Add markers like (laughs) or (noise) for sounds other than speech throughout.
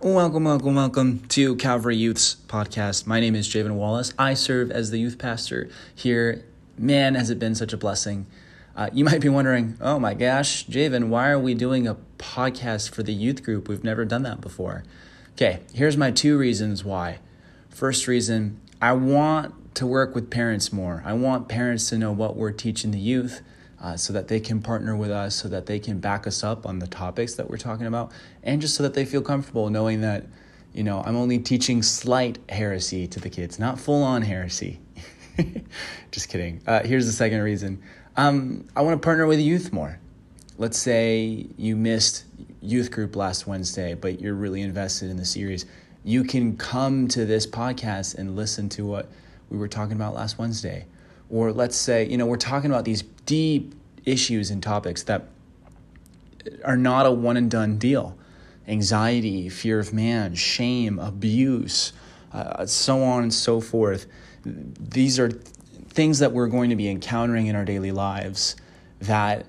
Welcome, welcome, welcome to Calvary Youth's podcast. My name is Javen Wallace. I serve as the youth pastor here. Man, has it been such a blessing. Uh, you might be wondering, oh my gosh, Javen, why are we doing a podcast for the youth group? We've never done that before. Okay, here's my two reasons why. First reason, I want to work with parents more. I want parents to know what we're teaching the youth uh, so that they can partner with us, so that they can back us up on the topics that we're talking about, and just so that they feel comfortable knowing that, you know, I'm only teaching slight heresy to the kids, not full on heresy. (laughs) just kidding. Uh, here's the second reason um, I want to partner with youth more. Let's say you missed youth group last Wednesday, but you're really invested in the series. You can come to this podcast and listen to what we were talking about last Wednesday or let's say, you know, we're talking about these deep issues and topics that are not a one and done deal anxiety, fear of man, shame, abuse, uh, so on and so forth. These are things that we're going to be encountering in our daily lives that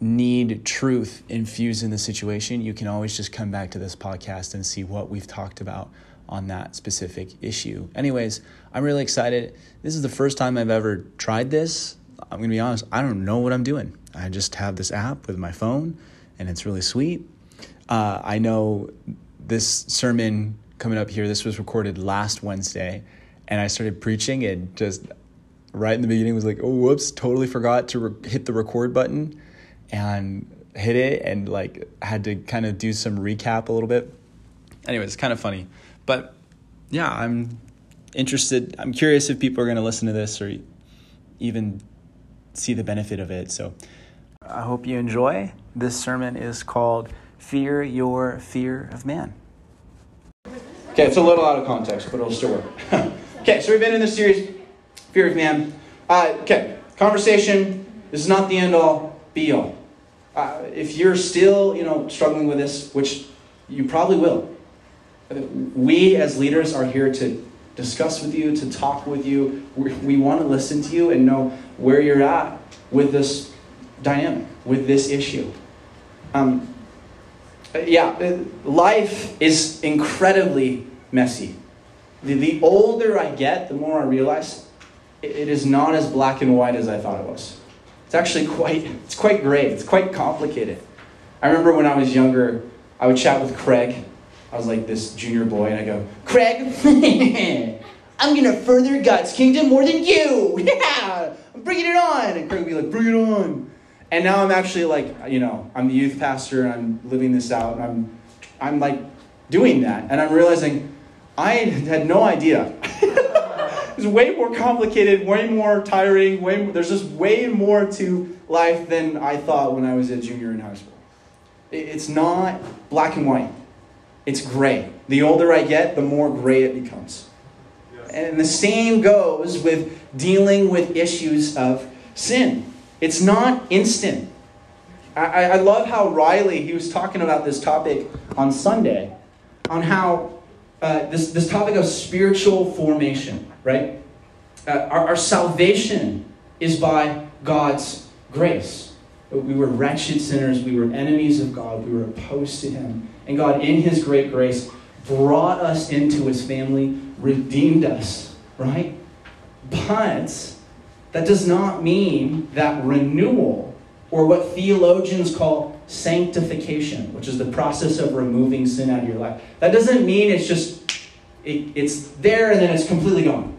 need truth infused in the situation. You can always just come back to this podcast and see what we've talked about on that specific issue. Anyways, I'm really excited. This is the first time I've ever tried this. I'm going to be honest, I don't know what I'm doing. I just have this app with my phone and it's really sweet. Uh, I know this sermon coming up here, this was recorded last Wednesday, and I started preaching and just right in the beginning was like, oh, whoops, totally forgot to re- hit the record button and hit it and like had to kind of do some recap a little bit. Anyway, it's kind of funny. But yeah, I'm interested. I'm curious if people are going to listen to this or even see the benefit of it. So I hope you enjoy. This sermon is called Fear Your Fear of Man. Okay, it's a little out of context, but it'll still work. (laughs) okay, so we've been in this series, Fear of Man. Uh, okay, conversation. This is not the end all, be all. Uh, if you're still, you know, struggling with this, which you probably will, we as leaders are here to discuss with you, to talk with you. We, we want to listen to you and know where you're at with this dynamic, with this issue. Um, yeah, life is incredibly messy. The, the older I get, the more I realize it, it is not as black and white as I thought it was. It's actually quite, it's quite gray. It's quite complicated. I remember when I was younger, I would chat with Craig, I was like this junior boy, and I go, Craig, (laughs) I'm gonna further God's kingdom more than you. (laughs) Yeah, I'm bringing it on. And Craig would be like, bring it on. And now I'm actually like, you know, I'm the youth pastor, and I'm living this out, and I'm, I'm like doing that, and I'm realizing I had no idea. (laughs) it's way more complicated, way more tiring, way more, there's just way more to life than I thought when I was a junior in high school. It's not black and white. It's gray. The older I get, the more gray it becomes. And the same goes with dealing with issues of sin. It's not instant. I, I love how Riley, he was talking about this topic on Sunday, on how uh, this, this topic of spiritual formation, right? Uh, our, our salvation is by God's grace. We were wretched sinners. We were enemies of God. We were opposed to Him. And God, in His great grace, brought us into His family, redeemed us, right? But that does not mean that renewal, or what theologians call sanctification, which is the process of removing sin out of your life, that doesn't mean it's just, it, it's there and then it's completely gone.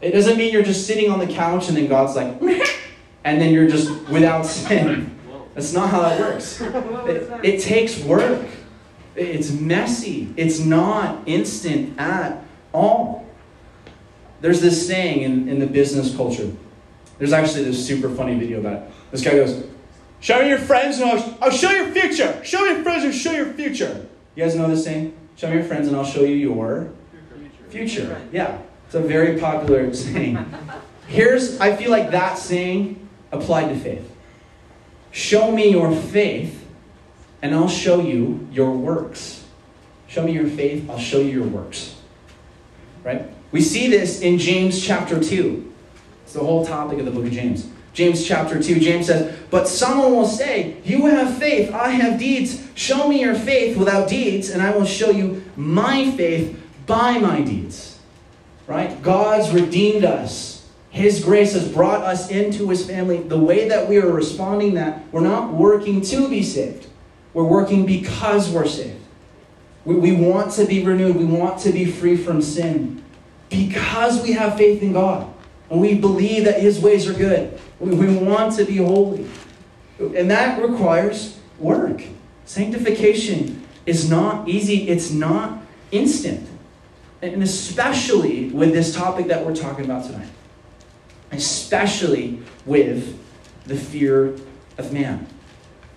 It doesn't mean you're just sitting on the couch and then God's like, (laughs) and then you're just without sin. That's not how that works. (laughs) It, it takes work. It's messy. It's not instant at all. There's this saying in, in the business culture. There's actually this super funny video about it. This guy goes, Show me your friends and I'll, I'll show your future. Show me your friends and show your future. You guys know this saying? Show me your friends and I'll show you your future. Yeah, it's a very popular saying. (laughs) Here's, I feel like that saying applied to faith. Show me your faith and I'll show you your works. Show me your faith, I'll show you your works. Right? We see this in James chapter 2. It's the whole topic of the book of James. James chapter 2, James says, But someone will say, You have faith, I have deeds. Show me your faith without deeds, and I will show you my faith by my deeds. Right? God's redeemed us. His grace has brought us into his family. The way that we are responding that, we're not working to be saved. We're working because we're saved. We, we want to be renewed. We want to be free from sin because we have faith in God. And we believe that his ways are good. We, we want to be holy. And that requires work. Sanctification is not easy, it's not instant. And especially with this topic that we're talking about tonight. Especially with the fear of man.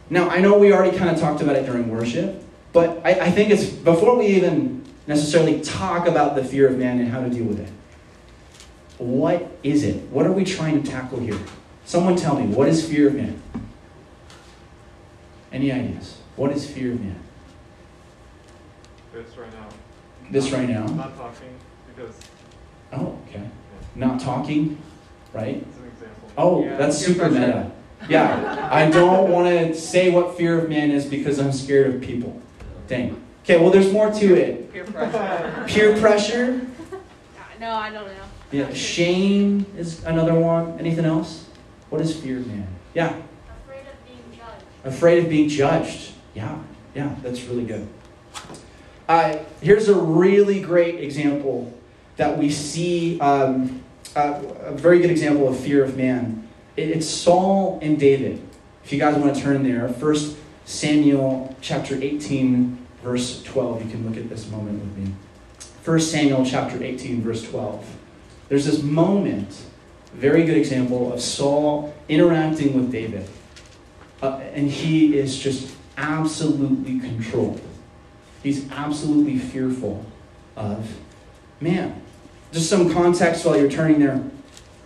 Now, I know we already kind of talked about it during worship, but I, I think it's before we even necessarily talk about the fear of man and how to deal with it. What is it? What are we trying to tackle here? Someone tell me, what is fear of man? Any ideas? What is fear of man? This right now. This right now? Not talking because Oh, okay. Not talking, right? example. Oh, Yeah, that's peer super pressure. meta. Yeah, I don't want to say what fear of man is because I'm scared of people. Dang. Okay, well, there's more to it. Peer pressure. Peer pressure. No, I don't know. Yeah, shame is another one. Anything else? What is fear of man? Yeah, Afraid of being judged. afraid of being judged. Yeah, yeah, that's really good. Uh, here's a really great example that we see, um, uh, a very good example of fear of man. It- It's Saul and David. If you guys want to turn there, First Samuel chapter 18, verse 12. You can look at this moment with me. First Samuel chapter 18, verse 12. There's this moment, very good example, of Saul interacting with David. Uh, and he is just absolutely controlled. He's absolutely fearful of man. Just some context while you're turning there.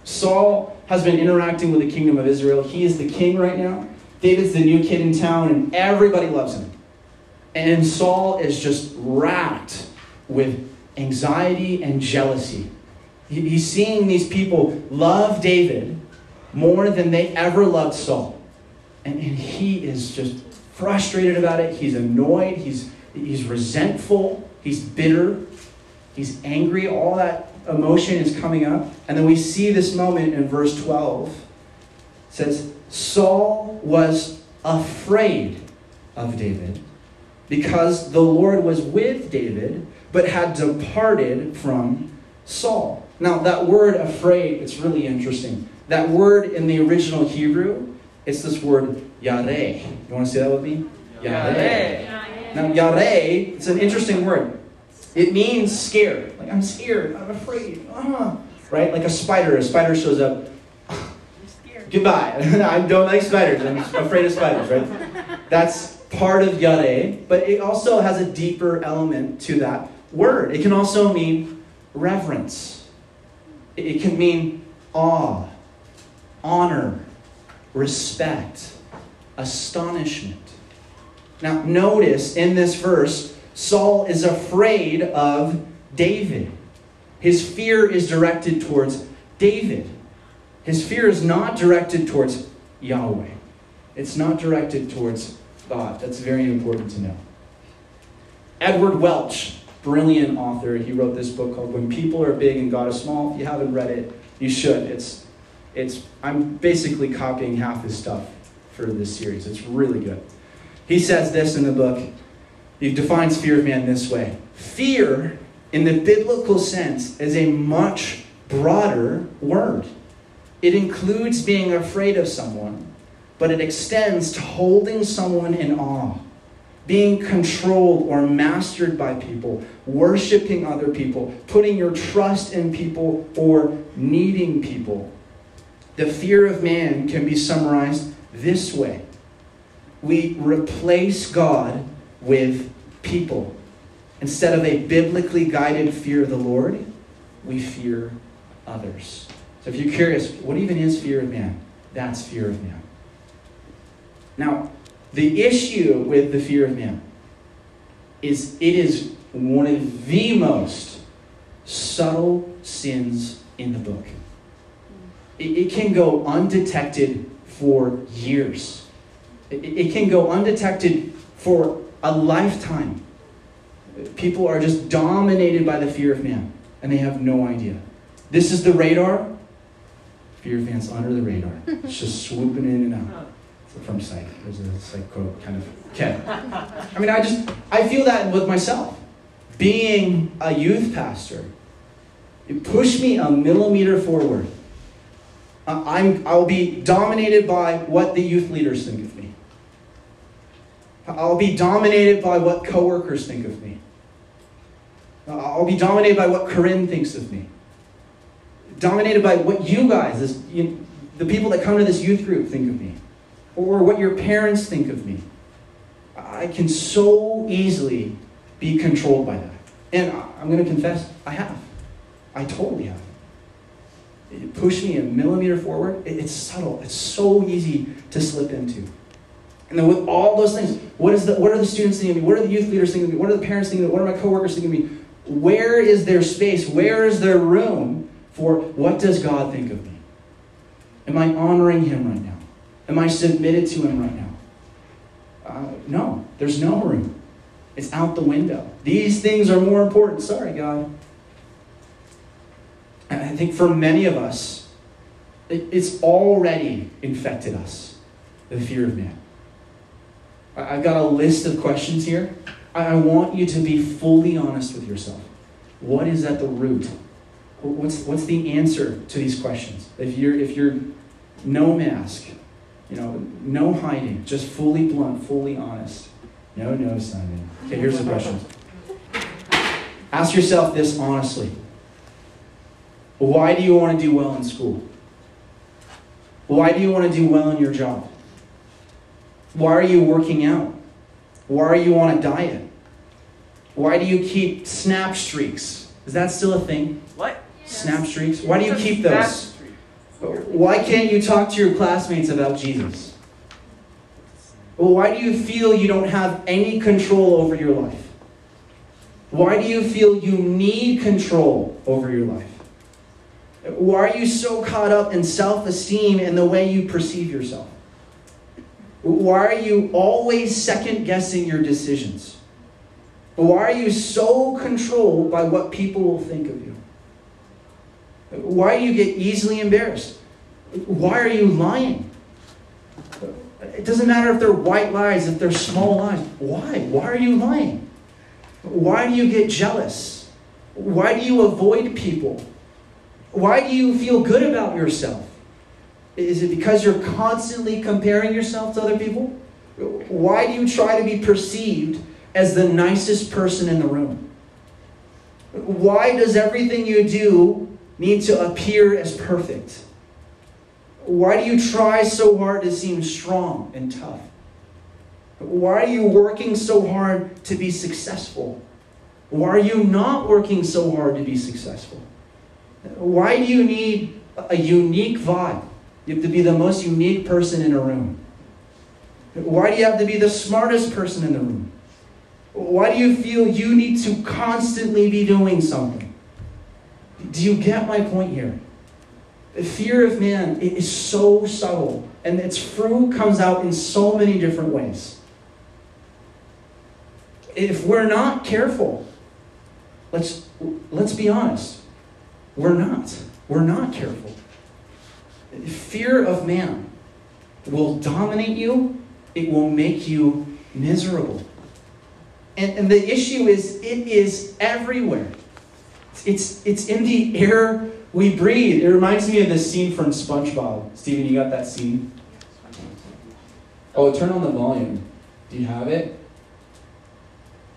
Saul has been interacting with the kingdom of Israel. He is the king right now. David's the new kid in town, and everybody loves him. And Saul is just racked with anxiety and jealousy. He's seeing these people love David more than they ever loved Saul. And, and he is just frustrated about it. He's annoyed. He's, he's resentful. He's bitter. He's angry. All that emotion is coming up. And then we see this moment in verse 12. It says, Saul was afraid of David because the Lord was with David, but had departed from Saul. Now, that word afraid, it's really interesting. That word in the original Hebrew, it's this word yareh. You want to say that with me? Yareh. Now, yareh, it's an interesting word. It means scared. Like, I'm scared. I'm afraid. Ah. Right? Like a spider. A spider shows up. Goodbye. (laughs) I don't like spiders. I'm afraid of spiders, right? That's part of yare, but it also has a deeper element to that word. It can also mean reverence. It can mean awe, honor, respect, astonishment. Now, notice in this verse, Saul is afraid of David. His fear is directed towards David. His fear is not directed towards Yahweh. It's not directed towards God. That's very important to know. Edward Welch, brilliant author, he wrote this book called When People Are Big and God is Small. If you haven't read it, you should. It's it's I'm basically copying half his stuff for this series. It's really good. He says this in the book. He defines fear of man this way. Fear in the biblical sense is a much broader word. It includes being afraid of someone, but it extends to holding someone in awe, being controlled or mastered by people, worshiping other people, putting your trust in people, or needing people. The fear of man can be summarized this way we replace God with people. Instead of a biblically guided fear of the Lord, we fear others. So if you're curious, what even is fear of man? That's fear of man. Now, the issue with the fear of man is it is one of the most subtle sins in the book. it, it can go undetected for years. It, it can go undetected for a lifetime. People are just dominated by the fear of man, and they have no idea. This is the radar. Fear of man's under the radar. It's just swooping in and out. From Psych. There's a Psych quote, kind of. Okay. I mean, I just, I feel that with myself. Being a youth pastor, it pushed me a millimeter forward. I'm, I'll be dominated by what the youth leaders think of. I'll be dominated by what coworkers think of me. I'll be dominated by what Corinne thinks of me. Dominated by what you guys, this, you, the people that come to this youth group, think of me. Or what your parents think of me. I can so easily be controlled by that. And I'm going to confess, I have. I totally have. It pushed me a millimeter forward. It- It's subtle. It's so easy to slip into. And then with all those things, what is the what are the students thinking of me? What are the youth leaders thinking of me? What are the parents thinking of me? What are my coworkers thinking of me? Where is their space? Where is their room for what does God think of me? Am I honoring him right now? Am I submitted to him right now? Uh, no, there's no room. It's out the window. These things are more important. Sorry, God. And I think for many of us, it- it's already infected us, the fear of man. I've got a list of questions here. I want you to be fully honest with yourself. What is at the root? What's, what's the answer to these questions? If you're, if you're no mask, you know, no hiding, just fully blunt, fully honest. No, no, Simon. Okay, here's the questions. Ask yourself this honestly. Why do you want to do well in school? Why do you want to do well in your job? Why are you working out? Why are you on a diet? Why do you keep snap streaks? Is that still a thing? What? Snap streaks? Why do you keep those? Snap Why can't you talk to your classmates about Jesus? Well, why do you feel you don't have any control over your life? Why do you feel you need control over your life? Why are you so caught up in self esteem and the way you perceive yourself? Why are you always second guessing your decisions? Why are you so controlled by what people will think of you? Why do you get easily embarrassed? Why are you lying? It doesn't matter if they're white lies, if they're small lies. Why? Why are you lying? Why do you get jealous? Why do you avoid people? Why do you feel good about yourself? Is it because you're constantly comparing yourself to other people? Why do you try to be perceived as the nicest person in the room? Why does everything you do need to appear as perfect? Why do you try so hard to seem strong and tough? Why are you working so hard to be successful? Why are you not working so hard to be successful? Why do you need a unique vibe? You have to be the most unique person in a room. Why do you have to be the smartest person in the room? Why do you feel you need to constantly be doing something? Do you get my point here? The fear of man is so subtle, and its fruit comes out in so many different ways. If we're not careful, let's let's be honest. We're not. We're not careful. Fear of man will dominate you. It will make you miserable. And, and the issue is, it is everywhere. It's, it's in the air we breathe. It reminds me of this scene from SpongeBob. Steven, you got that scene? Oh, turn on the volume. Do you have it?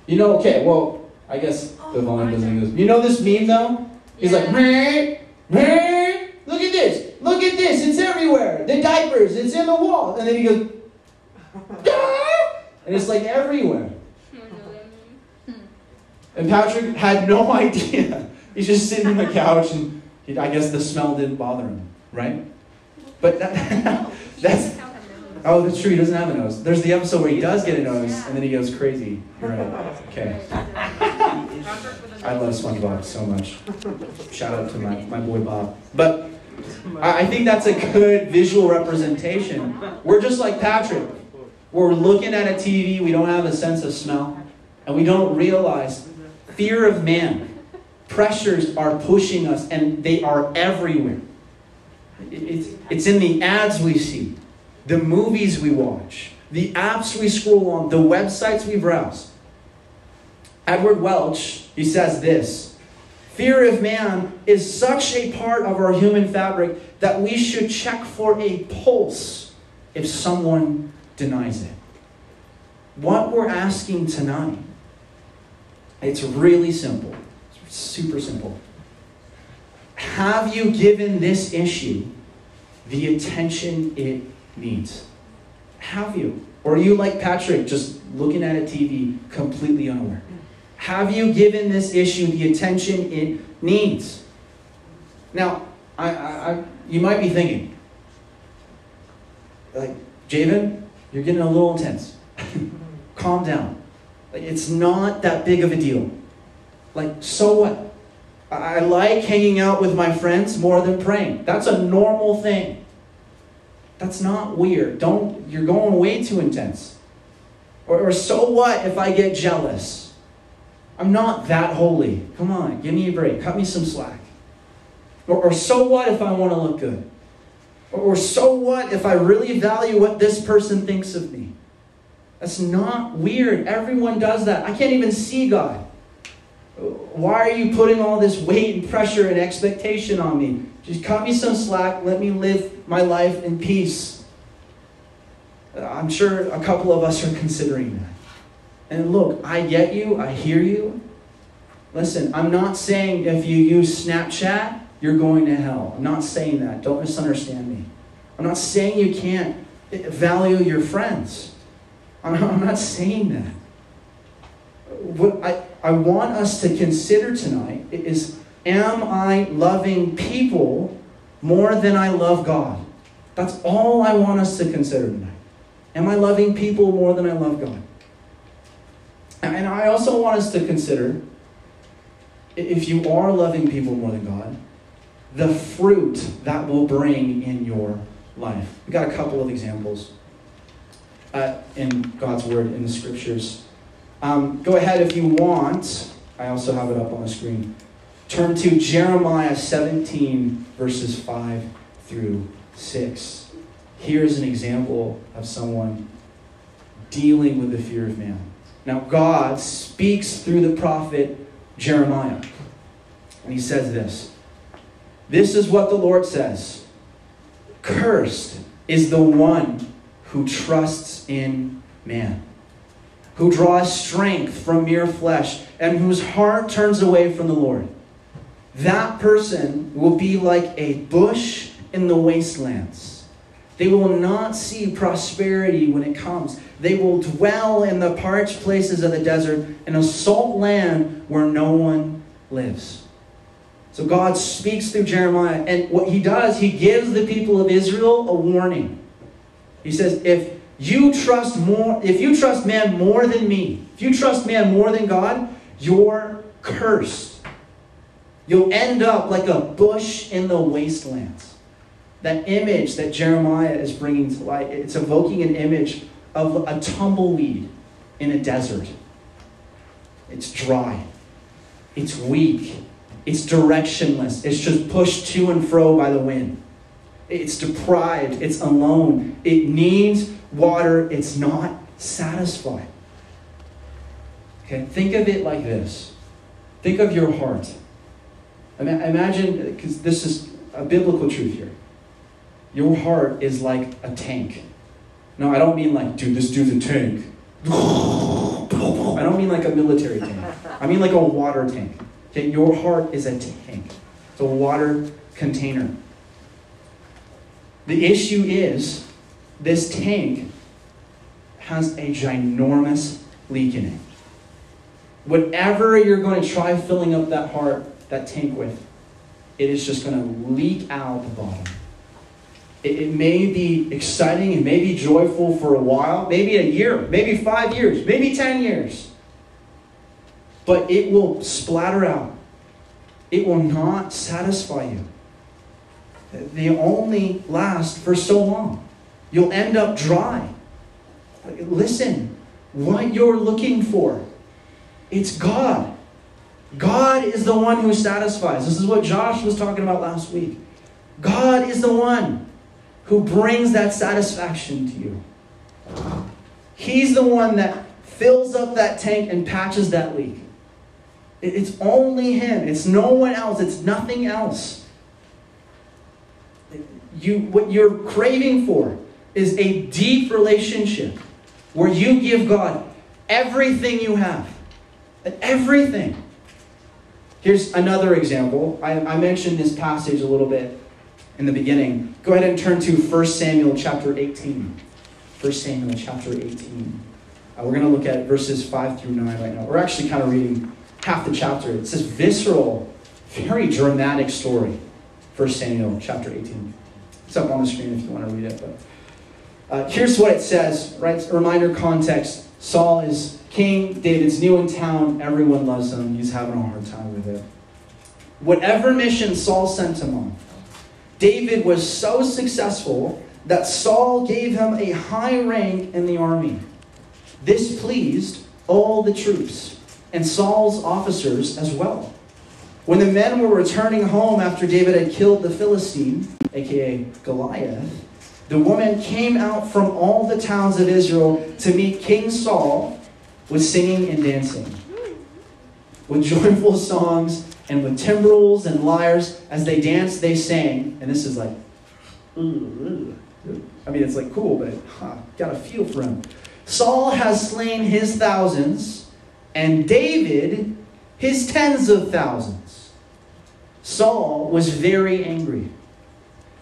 You know, okay, well, I guess oh, the volume doesn't exist. You know this meme though? He's like, "Meh, meh, look at this, look at this, it's everywhere. The diapers, it's in the wall. And then he goes, "Ah!" and it's like everywhere. And Patrick had no (laughs) idea. He's just sitting on the couch, and he, I guess the smell didn't bother him, right? But that, (laughs) that's oh, that's true. He doesn't have a nose. There's the episode where he does get a nose, and then he goes crazy. Right. Okay. (laughs) I love SpongeBob so much. Shout out to my, my boy Bob. But I think that's a good visual representation. We're just like Patrick. We're looking at a TV, we don't have a sense of smell, and we don't realize fear of man. Pressures are pushing us, and they are everywhere. It's, it's in the ads we see, the movies we watch, the apps we scroll on, the websites we browse. Edward Welch, he says this Fear of man is such a part of our human fabric that we should check for a pulse if someone denies it. What we're asking tonight, it's really simple. It's super simple. Have you given this issue the attention it needs? Have you? Or are you like Patrick, just looking at a TV, completely unaware? Have you given this issue the attention it needs? Now, I, I, I you might be thinking, like, Javen, you're getting a little intense. (laughs) Calm down. Like, it's not that big of a deal. Like, so what? I like hanging out with my friends more than praying. That's a normal thing. That's not weird. Don't you're going way too intense. Or, or so what if I get jealous? I'm not that holy. Come on, give me a break. Cut me some slack. Or, or so what if I want to look good? Or, or so what if I really value what this person thinks of me? That's not weird. Everyone does that. I can't even see God. Why are you putting all this weight and pressure and expectation on me? Just cut me some slack. Let me live my life in peace. I'm sure a couple of us are considering that. And look, I get you, I hear you. Listen, I'm not saying if you use Snapchat, you're going to hell. I'm not saying that. Don't misunderstand me. I'm not saying you can't value your friends. I'm not, saying that. What I, I want us to consider tonight is am I loving people more than I love God? That's all I want us to consider tonight. Am I loving people more than I love God? And I also want us to consider if you are loving people more than God, the fruit that will bring in your life. We've got a couple of examples uh, in God's Word, in the Scriptures. Um, go ahead if you want. I also have it up on the screen. Turn to Jeremiah 17, verses 5 through 6. Here's an example of someone dealing with the fear of man. Now, God speaks through the prophet Jeremiah. And he says this This is what the Lord says Cursed is the one who trusts in man, who draws strength from mere flesh, and whose heart turns away from the Lord. That person will be like a bush in the wastelands. They will not see prosperity when it comes. They will dwell in the parched places of the desert in a salt land where no one lives. So God speaks through Jeremiah, and what he does, he gives the people of Israel a warning. He says, if you trust more, if you trust man more than me, if you trust man more than God, you're cursed. You'll end up like a bush in the wastelands. That image that Jeremiah is bringing to light, it's evoking an image of a tumbleweed in a desert. It's dry. It's weak. It's directionless. It's just pushed to and fro by the wind. It's deprived. It's alone. It needs water. It's not satisfied. Okay, think of it like this. Think of your heart. Ima- Imagine, because this is a biblical truth here. Your heart is like a tank. No, I don't mean like, dude, this dude's a tank. I don't mean like a military tank. I mean like a water tank. Okay, your heart is a tank. It's a water container. The issue is this tank has a ginormous leak in it. Whatever you're going to try filling up that heart, that tank with, it is just going to leak out the bottom. It, it may be exciting, it may be joyful for a while, maybe a year, maybe five years, maybe 10 years. But it will splatter out. It will not satisfy you. they only last for so long. You'll end up dry. Listen, what you're looking for, it's God. God is the one who satisfies. This is what Josh was talking about last week. God is the one who brings that satisfaction to you. He's the one that fills up that tank and patches that leak. It's only Him. It's no one else. It's nothing else. You, what you're craving for is a deep relationship where you give God everything you have. Everything. Here's another example. I, I mentioned this passage a little bit in the beginning. Go ahead and turn to 1 Samuel chapter 18. 1 Samuel chapter 18. Uh, we're going to look at verses 5 through 9 right now. We're actually kind of reading half the chapter. It's this visceral, very dramatic story. 1 Samuel chapter 18. It's up on the screen if you want to read it. But uh, here's what it says, right? Reminder context. Saul is king. David's new in town. Everyone loves him. He's having a hard time with it. Whatever mission Saul sent him on, David was so successful that Saul gave him a high rank in the army. This pleased all the troops and Saul's officers as well. When the men were returning home after David had killed the Philistine, aka Goliath, the woman came out from all the towns of Israel to meet King Saul with singing and dancing. With joyful songs and with timbrels and lyres, as they danced, they sang. And this is like, I mean, it's like cool, but huh, got a feel for him. Saul has slain his thousands, and David his tens of thousands. Saul was very angry.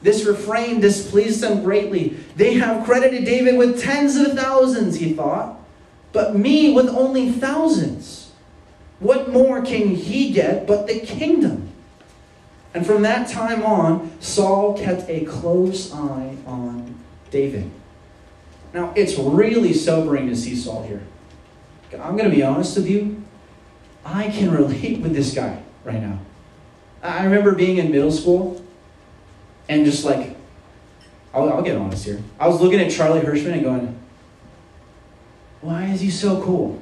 This refrain displeased him greatly. They have credited David with tens of thousands, he thought, but me with only thousands. What more can he get but the kingdom? And from that time on, Saul kept a close eye on David. Now, it's really sobering to see Saul here. I'm going to be honest with you. I can relate with this guy right now. I remember being in middle school and just like, I'll, I'll get honest here. I was looking at Charlie Hirschman and going, why is he so cool?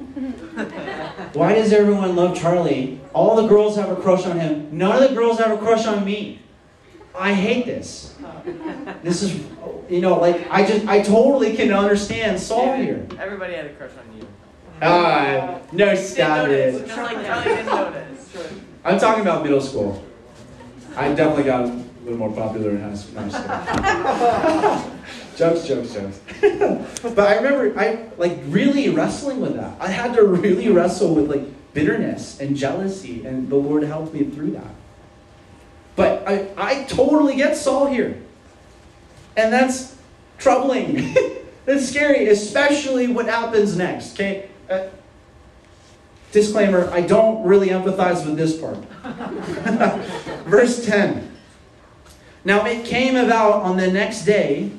Why does everyone love Charlie? All the girls have a crush on him. None of the girls have a crush on me. I hate this. This is, you know, like, I just, I totally can understand Saul here. Everybody had a crush on you. Ah, no, stop it. Just like Charlie didn't notice. (laughs) I'm talking about middle school. I definitely got a little more popular in high school. (laughs) Jokes, jokes, jokes. but I remember I like really wrestling with that. I had to really wrestle with like bitterness and jealousy, and the Lord helped me through that. But I, I totally get Saul here. And that's troubling. (laughs) that's scary, especially what happens next. Okay? Uh, disclaimer I don't really empathize with this part. (laughs) Verse 10. Now it came about on the next day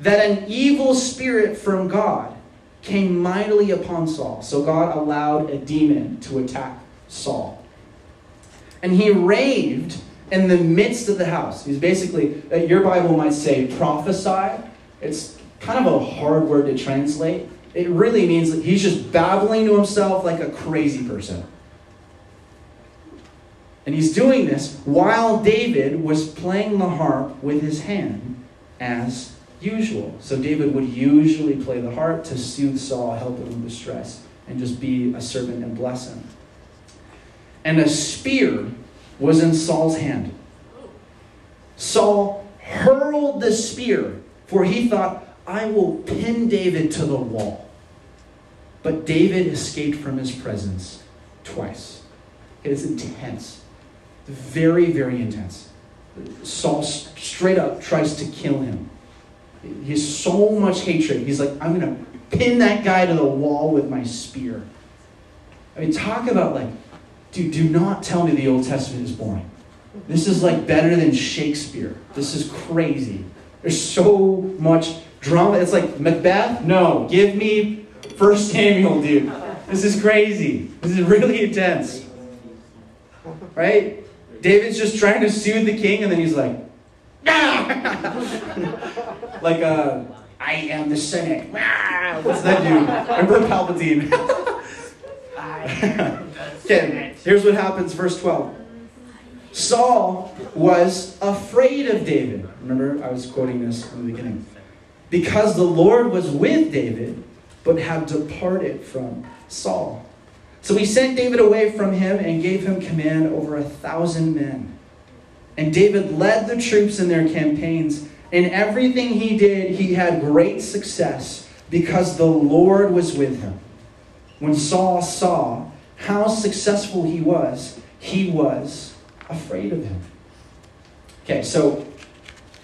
that an evil spirit from God came mightily upon Saul. So God allowed a demon to attack Saul. And he raved in the midst of the house. He's basically, uh, your Bible might say prophesy. It's kind of a hard word to translate. It really means that he's just babbling to himself like a crazy person. And he's doing this while David was playing the harp with his hand as usual. So David would usually play the harp to soothe Saul, help him in distress, and just be a servant and bless him. And a spear was in Saul's hand. Saul hurled the spear, for he thought, I will pin David to the wall. But David escaped from his presence twice. It is intense. Very, very intense. Saul straight up tries to kill him. He has so much hatred. He's like, I'm going to pin that guy to the wall with my spear. I mean, talk about like, dude, do not tell me the Old Testament is boring. This is like better than Shakespeare. This is crazy. There's so much drama. It's like Macbeth? No, give me First Samuel, dude. This is crazy. This is really intense. Right? David's just trying to soothe the king, and then he's like, (laughs) ah! Like uh, I am the Senate. What's that dude? Remember Palpatine? (laughs) okay, here's what happens, verse 12. Saul was afraid of David. Remember, I was quoting this in the beginning. Because the Lord was with David, but had departed from Saul. So he sent David away from him and gave him command over a thousand men. And David led the troops in their campaigns. In everything he did, he had great success because the Lord was with him. When Saul saw how successful he was, he was afraid of him. Okay, so,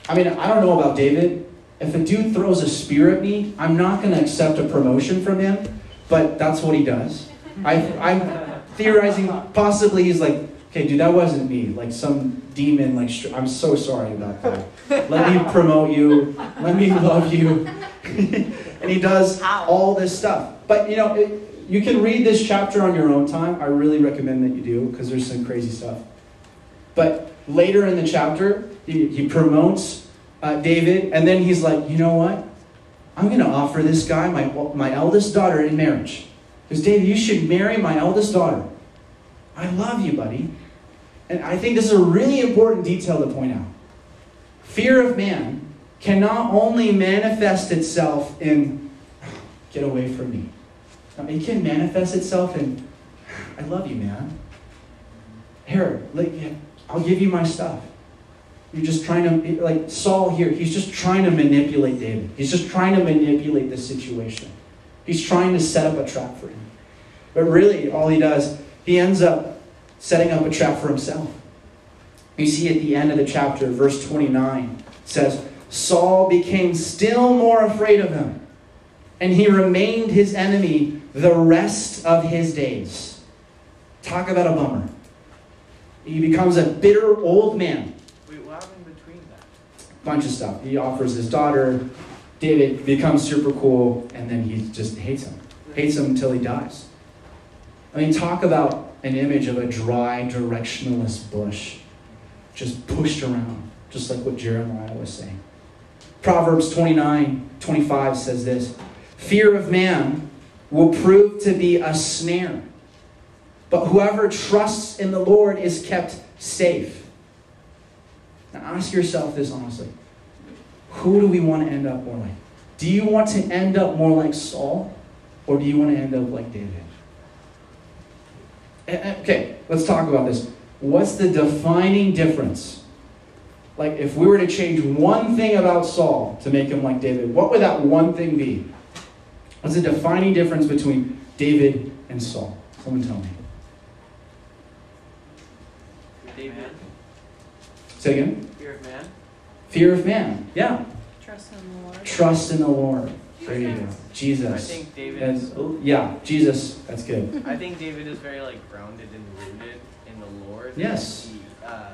I mean, I don't know about David. If a dude throws a spear at me, I'm not going to accept a promotion from him, but that's what he does. I, I'm theorizing possibly he's like, okay, dude, that wasn't me. Like some demon, like, I'm so sorry about that. Let me (laughs) promote you. Let me love you. (laughs) and he does all this stuff. But, you know, it, you can read this chapter on your own time. I really recommend that you do because there's some crazy stuff. But later in the chapter, he, he promotes uh, David, and then he's like, you know what? I'm going to offer this guy my, my eldest daughter in marriage. Because, David, you should marry my eldest daughter. I love you, buddy. And I think this is a really important detail to point out. Fear of man can not only manifest itself in, get away from me. It can manifest itself in, I love you, man. Here, I'll give you my stuff. You're just trying to, like Saul here, he's just trying to manipulate David. He's just trying to manipulate the situation. He's trying to set up a trap for him. But really, all he does, he ends up setting up a trap for himself. You see at the end of the chapter, verse 29 says, Saul became still more afraid of him, and he remained his enemy the rest of his days. Talk about a bummer. He becomes a bitter old man. Wait, what happened between that? Bunch of stuff. He offers his daughter. David becomes super cool, and then he just hates him. Hates him until he dies. I mean, talk about an image of a dry, directionless bush just pushed around, just like what Jeremiah was saying. Proverbs 29 25 says this Fear of man will prove to be a snare, but whoever trusts in the Lord is kept safe. Now ask yourself this honestly Who do we want to end up more like? Do you want to end up more like Saul, or do you want to end up like David? Okay, let's talk about this. What's the defining difference? Like, if we were to change one thing about Saul to make him like David, what would that one thing be? What's the defining difference between David and Saul? Someone tell me. David, Say again. fear of man. Fear of man. Yeah. Trust in the Lord. Trust in the Lord. There you go. I Jesus. think David. And, Is, oh, yeah, Jesus. That's good. (laughs) I think David is very like grounded and rooted in the Lord. Yes. He uh,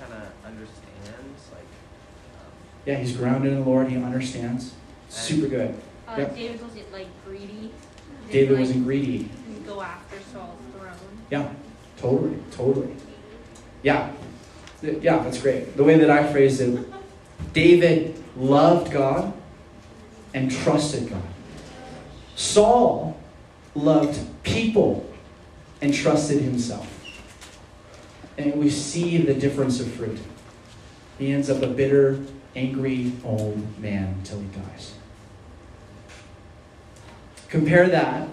kind of understands like. Um, Yeah, he's grounded in the Lord. He understands. Super good. Uh, Yep. David wasn't like greedy. He David didn't, wasn't greedy. like, Go after Saul's throne. Yeah, totally, totally. Yeah, yeah, that's great. The way that I phrased it, David loved God and trusted God. Saul loved people and trusted himself. And we see the difference of fruit. He ends up a bitter, angry old man till he dies. Compare that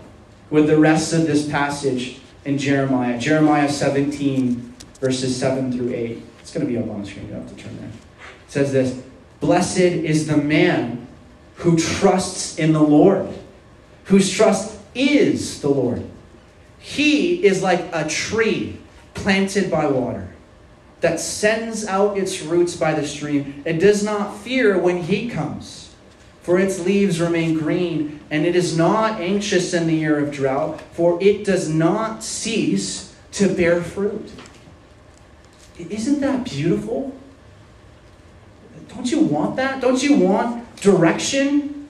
with the rest of this passage in Jeremiah. Jeremiah 17, verses 7 through 8. It's going to be up on the screen. You don't have to turn there. It says this Blessed is the man who trusts in the Lord, whose trust is the Lord. He is like a tree planted by water that sends out its roots by the stream and does not fear when heat comes. For its leaves remain green, and it is not anxious in the year of drought, for it does not cease to bear fruit. Isn't that beautiful? Don't you want that? Don't you want direction?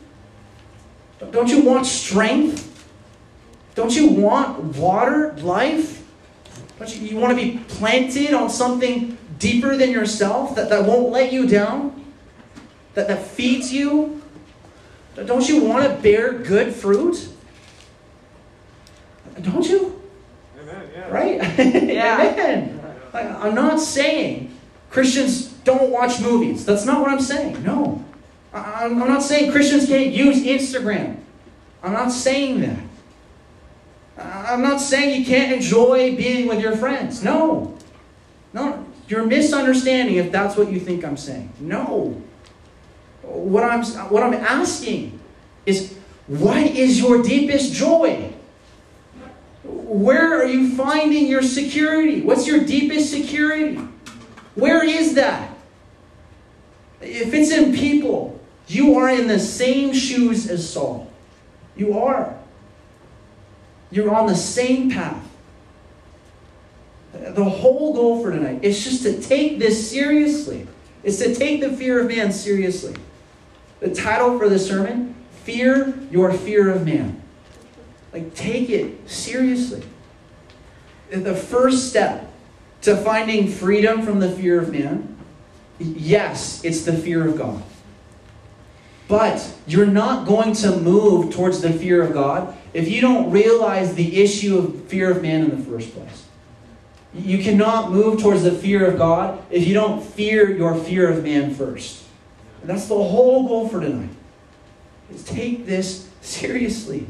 Don't you want strength? Don't you want water, life? Don't you, you want to be planted on something deeper than yourself that, that won't let you down? That, that feeds you? Don't you want to bear good fruit? Don't you? Amen. Yeah. Right? (laughs) Yeah. Amen. Like, I'm not saying Christians don't watch movies. That's not what I'm saying. No. I'm, not saying Christians can't use Instagram. I'm not saying that. I'm not saying you can't enjoy being with your friends. No. No. You're misunderstanding if that's what you think I'm saying. No. What I'm, what I'm asking is what is your deepest joy? Where are you finding your security? What's your deepest security? Where is that? If it's in people, you are in the same shoes as Saul. You are. You're on the same path. The whole goal for tonight is just to take this seriously. It's to take the fear of man seriously. The title for the sermon Fear Your Fear of Man. Like, take it seriously. The first step to finding freedom from the fear of man, yes, it's the fear of God. But you're not going to move towards the fear of God if you don't realize the issue of fear of man in the first place. You cannot move towards the fear of God if you don't fear your fear of man first. And that's the whole goal for tonight. Is take this seriously.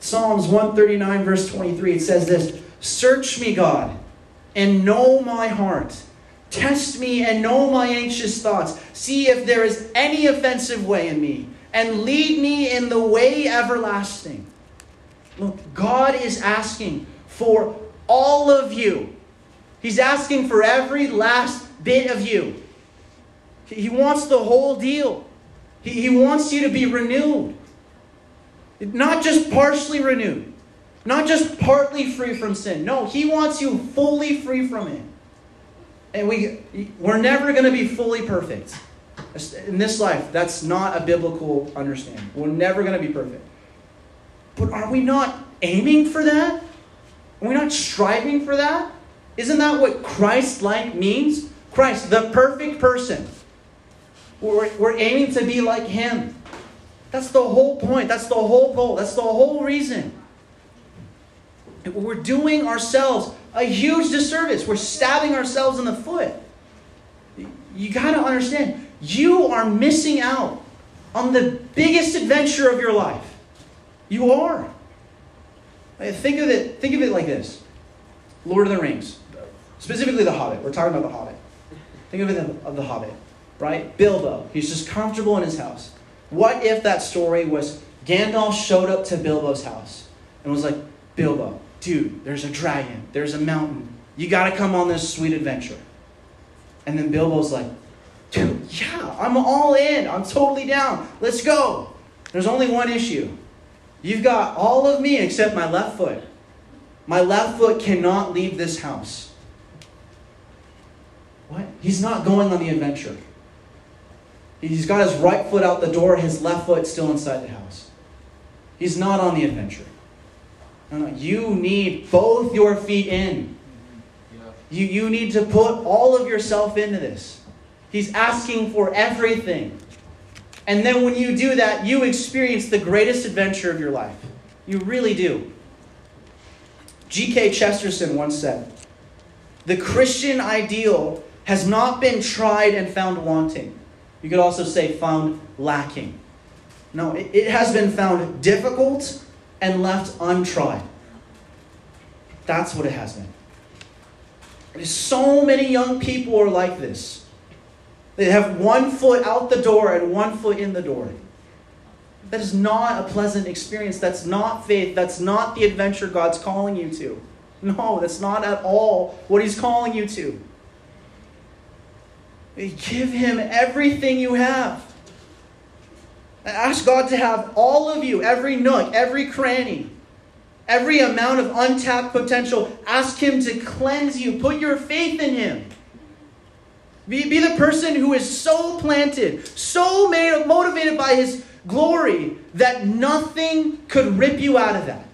Psalms 139, verse 23, it says this Search me, God, and know my heart. Test me and know my anxious thoughts. See if there is any offensive way in me, and lead me in the way everlasting. Look, God is asking for all of you. He's asking for every last bit of you. He wants the whole deal. He, wants you to be renewed. Not just partially renewed, not just partly free from sin. No, He wants you fully free from it. And we, we're never going to be fully perfect. In this life, that's not a biblical understanding. We're never going to be perfect. But are we not aiming for that? Are we not striving for that? Isn't that what Christ like means? Christ, the perfect person. We're, we're aiming to be like Him. That's the whole point. That's the whole goal. That's the whole reason. We're doing ourselves a huge disservice. We're stabbing ourselves in the foot. You got to understand, you are missing out on the biggest adventure of your life. You are. Think of it, think of it like this. Lord of the Rings. Specifically the Hobbit. We're talking about the Hobbit. Think of it of the Hobbit, right? Bilbo. He's just comfortable in his house. What if that story was Gandalf showed up to Bilbo's house and was like, Bilbo, dude, there's a dragon, there's a mountain. You got to come on this sweet adventure. And then Bilbo's like, dude, yeah, I'm all in. I'm totally down. Let's go. There's only one issue. You've got all of me except my left foot. My left foot cannot leave this house. What? He's not going on the adventure. He's got his right foot out the door, his left foot still inside the house. He's not on the adventure. No, no, you need both your feet in. You, you need to put all of yourself into this. He's asking for everything. And then when you do that, you experience the greatest adventure of your life. You really do. G.K. Chesterton once said, The Christian ideal has not been tried and found wanting. You could also say found lacking. No, it, it has been found difficult and left untried. That's what it has been. So many young people are like this. They have one foot out the door and one foot in the door. That is not a pleasant experience. That's not faith. That's not the adventure God's calling you to. No, that's not at all what He's calling you to. Give Him everything you have. Ask God to have all of you, every nook, every cranny, every amount of untapped potential. Ask Him to cleanse you. Put your faith in Him. Be, be the person who is so planted, so made, motivated by His glory that nothing could rip you out of that.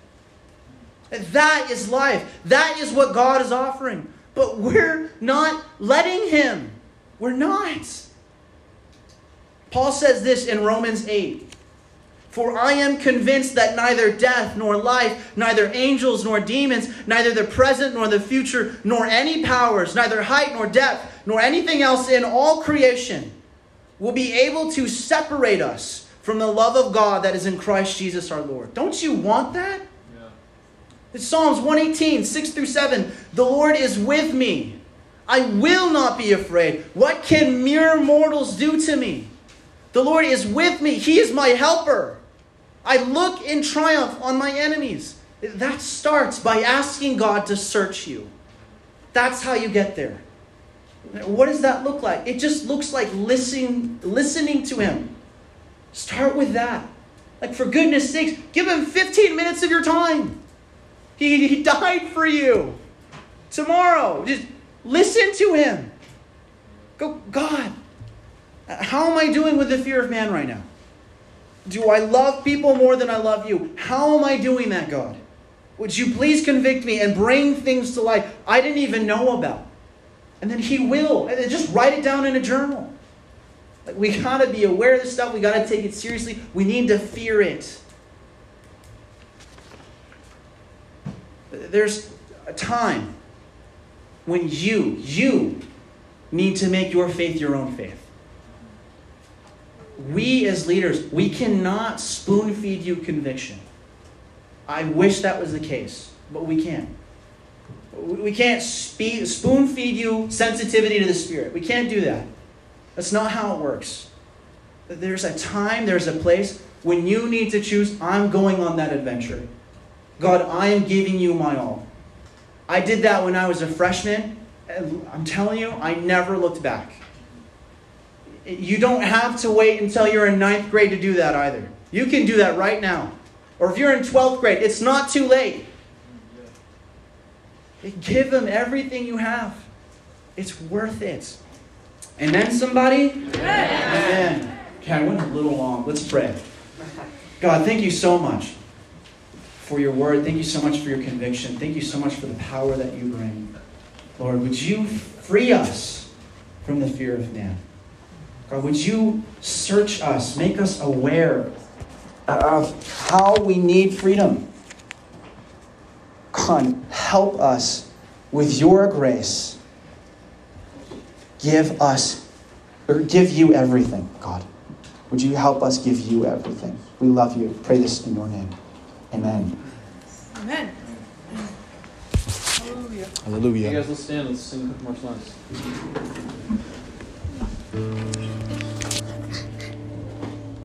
That is life. That is what God is offering. But we're not letting him. We're not. Paul says this in Romans 8. For I am convinced that neither death nor life, neither angels nor demons, neither the present nor the future, nor any powers, neither height nor depth, nor anything else in all creation will be able to separate us from the love of God that is in Christ Jesus our Lord. Don't you want that? It's Psalms 118, 6 through 7. The Lord is with me. I will not be afraid. What can mere mortals do to me? The Lord is with me. He is my helper. I look in triumph on my enemies. That starts by asking God to search you. That's how you get there. What does that look like? It just looks like listening, listening to Him. Start with that. Like, for goodness sakes, give Him 15 minutes of your time. He, he died for you. Tomorrow, just listen to Him. Go, God, how am I doing with the fear of man right now? Do I love people more than I love you? How am I doing that, God? Would you please convict me and bring things to light I didn't even know about? And then He will. And then just write it down in a journal. Like we gotta be aware of this stuff. We gotta take it seriously. We need to fear it. There's a time when you, you need to make your faith your own faith. We as leaders, we cannot spoon feed you conviction. I wish that was the case, but we can't. We can't spoon feed you sensitivity to the Spirit. We can't do that. That's not how it works. There's a time, there's a place when you need to choose, I'm going on that adventure. God, I am giving you my all. I did that when I was a freshman. I'm telling you, I never looked back. You don't have to wait until you're in ninth grade to do that either. You can do that right now. Or if you're in 12th grade, it's not too late. Give them everything you have. It's worth it. Amen, somebody? Amen. Okay, I went a little long. Let's pray. God, thank you so much for your word. Thank you so much for your conviction. Thank you so much for the power that you bring. Lord, would you free us from the fear of man? God, would you search us, make us aware of how we need freedom? God, help us with your grace. Give us, or give you everything, God. Would you help us give you everything? We love you. Pray this in your name. Amen. Amen. Hallelujah. Hallelujah. You guys, let's stand. Let's sing a couple more songs. Mm-hmm.